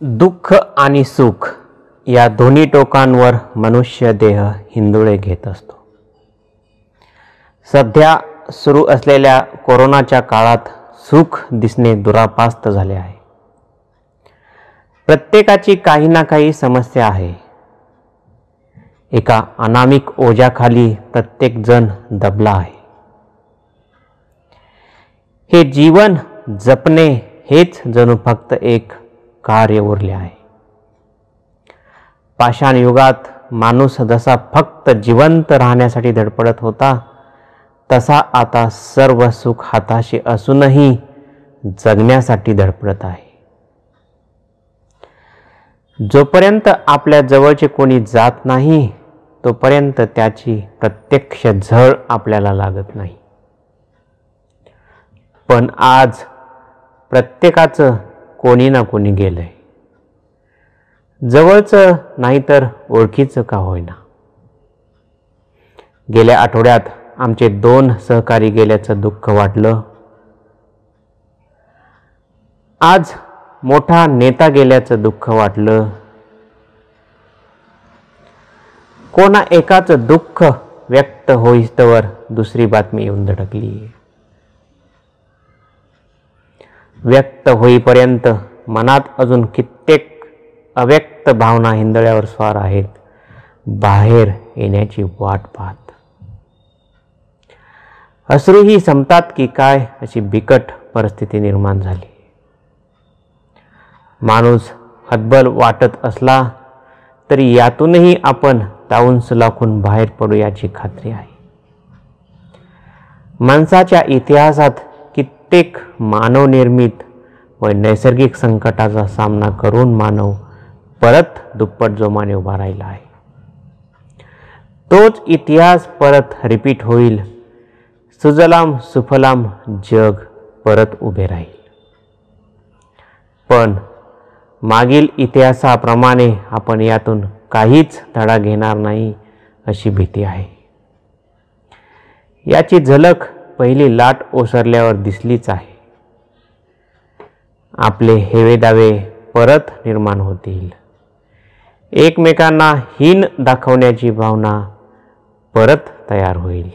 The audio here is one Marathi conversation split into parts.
दुःख आणि सुख या दोन्ही टोकांवर मनुष्य देह हिंदुळे घेत असतो. सध्या सुरू असलेल्या कोरोनाच्या काळात सुख दिसणे दुरापास्त झाले आहे. प्रत्येकाची काही ना काही समस्या आहे. एका अनामिक ओझ्याखाली प्रत्येकजण दबला आहे. हे जीवन जपणे हेच जणू फक्त एक कार्य उरले आहे. पाषाण युगात माणूस जसा फक्त जिवंत राहण्यासाठी धडपडत होता तसा आता सर्व सुख हाताशी असूनही जगण्यासाठी धडपडत आहे. जोपर्यंत आपल्या जवळचे कोणी जात नाही तोपर्यंत त्याची प्रत्यक्ष झळ आपल्याला लागत नाही. पण आज प्रत्येकाचं कोणी ना कोणी गेलंय. जवळचं नाही तर ओळखीचं का होईना? गेल्या आठवड्यात आमचे दोन सहकारी गेल्याचं दुःख वाटलं. आज मोठा नेता गेल्याचं दुःख वाटलं. कोणा एकाचं दुःख व्यक्त होईस्तवर दुसरी बातमी येऊन धडकली व्यक्त होईपर्यंत मनात अजून कित्येक अव्यक्त भावना हिंदळ्यावर स्वार आहेत. बाहेर येण्याची वाट पाहत. अश्रूही संपतात की काय अशी बिकट परिस्थिती निर्माण झाली. माणूस हतबल वाटत असला तरी यातूनही आपण ताऊन लाखून बाहेर पडू याची खात्री आहे. माणसाच्या इतिहासात प्रत्येक मानवनिर्मित व नैसर्गिक संकटाचा सामना करून मानव परत दुप्पट जोमाने उभा राहिला आहे. तोच इतिहास परत रिपीट होईल. सुजलाम सुफलाम जग परत उभे राहील. पण मागील इतिहासाप्रमाणे आपण यातून काहीच धडा घेणार नाही अशी भीती आहे. याची झलक पहिली लाट ओसरल्यावर दिसलीच आहे. आपले हेवेदावे परत निर्माण होतील. एकमेकांना हीन दाखवण्याची भावना परत तयार होईल.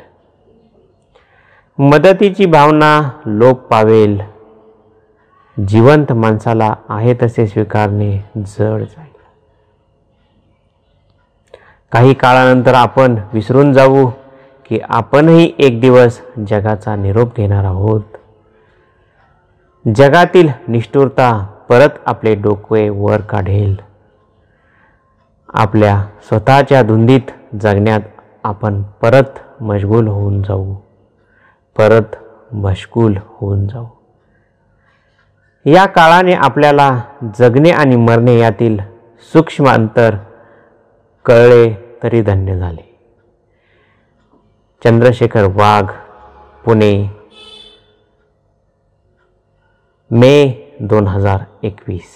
मदतीची भावना लोप पावेल. जिवंत माणसाला आहे तसे स्वीकारणे जड जाईल. काही काळानंतर आपण विसरून जाऊ. की आपणही एक दिवस जगाचा निरोप घेणार आहोत. जगातील निष्ठुरता परत आपले डोकवे वर काढेल. आपल्या स्वतःच्या धुंदीत जगण्यात आपण परत मशगूल होऊन जाऊ. परत मशगूल होऊन जाऊ. या काळाने आपल्याला जगणे आणि मरणे यातील सूक्ष्म अंतर कळले तरी धन्य झाले. चंद्रशेखर वाघ पुणे मे दोन हजार एकवीस.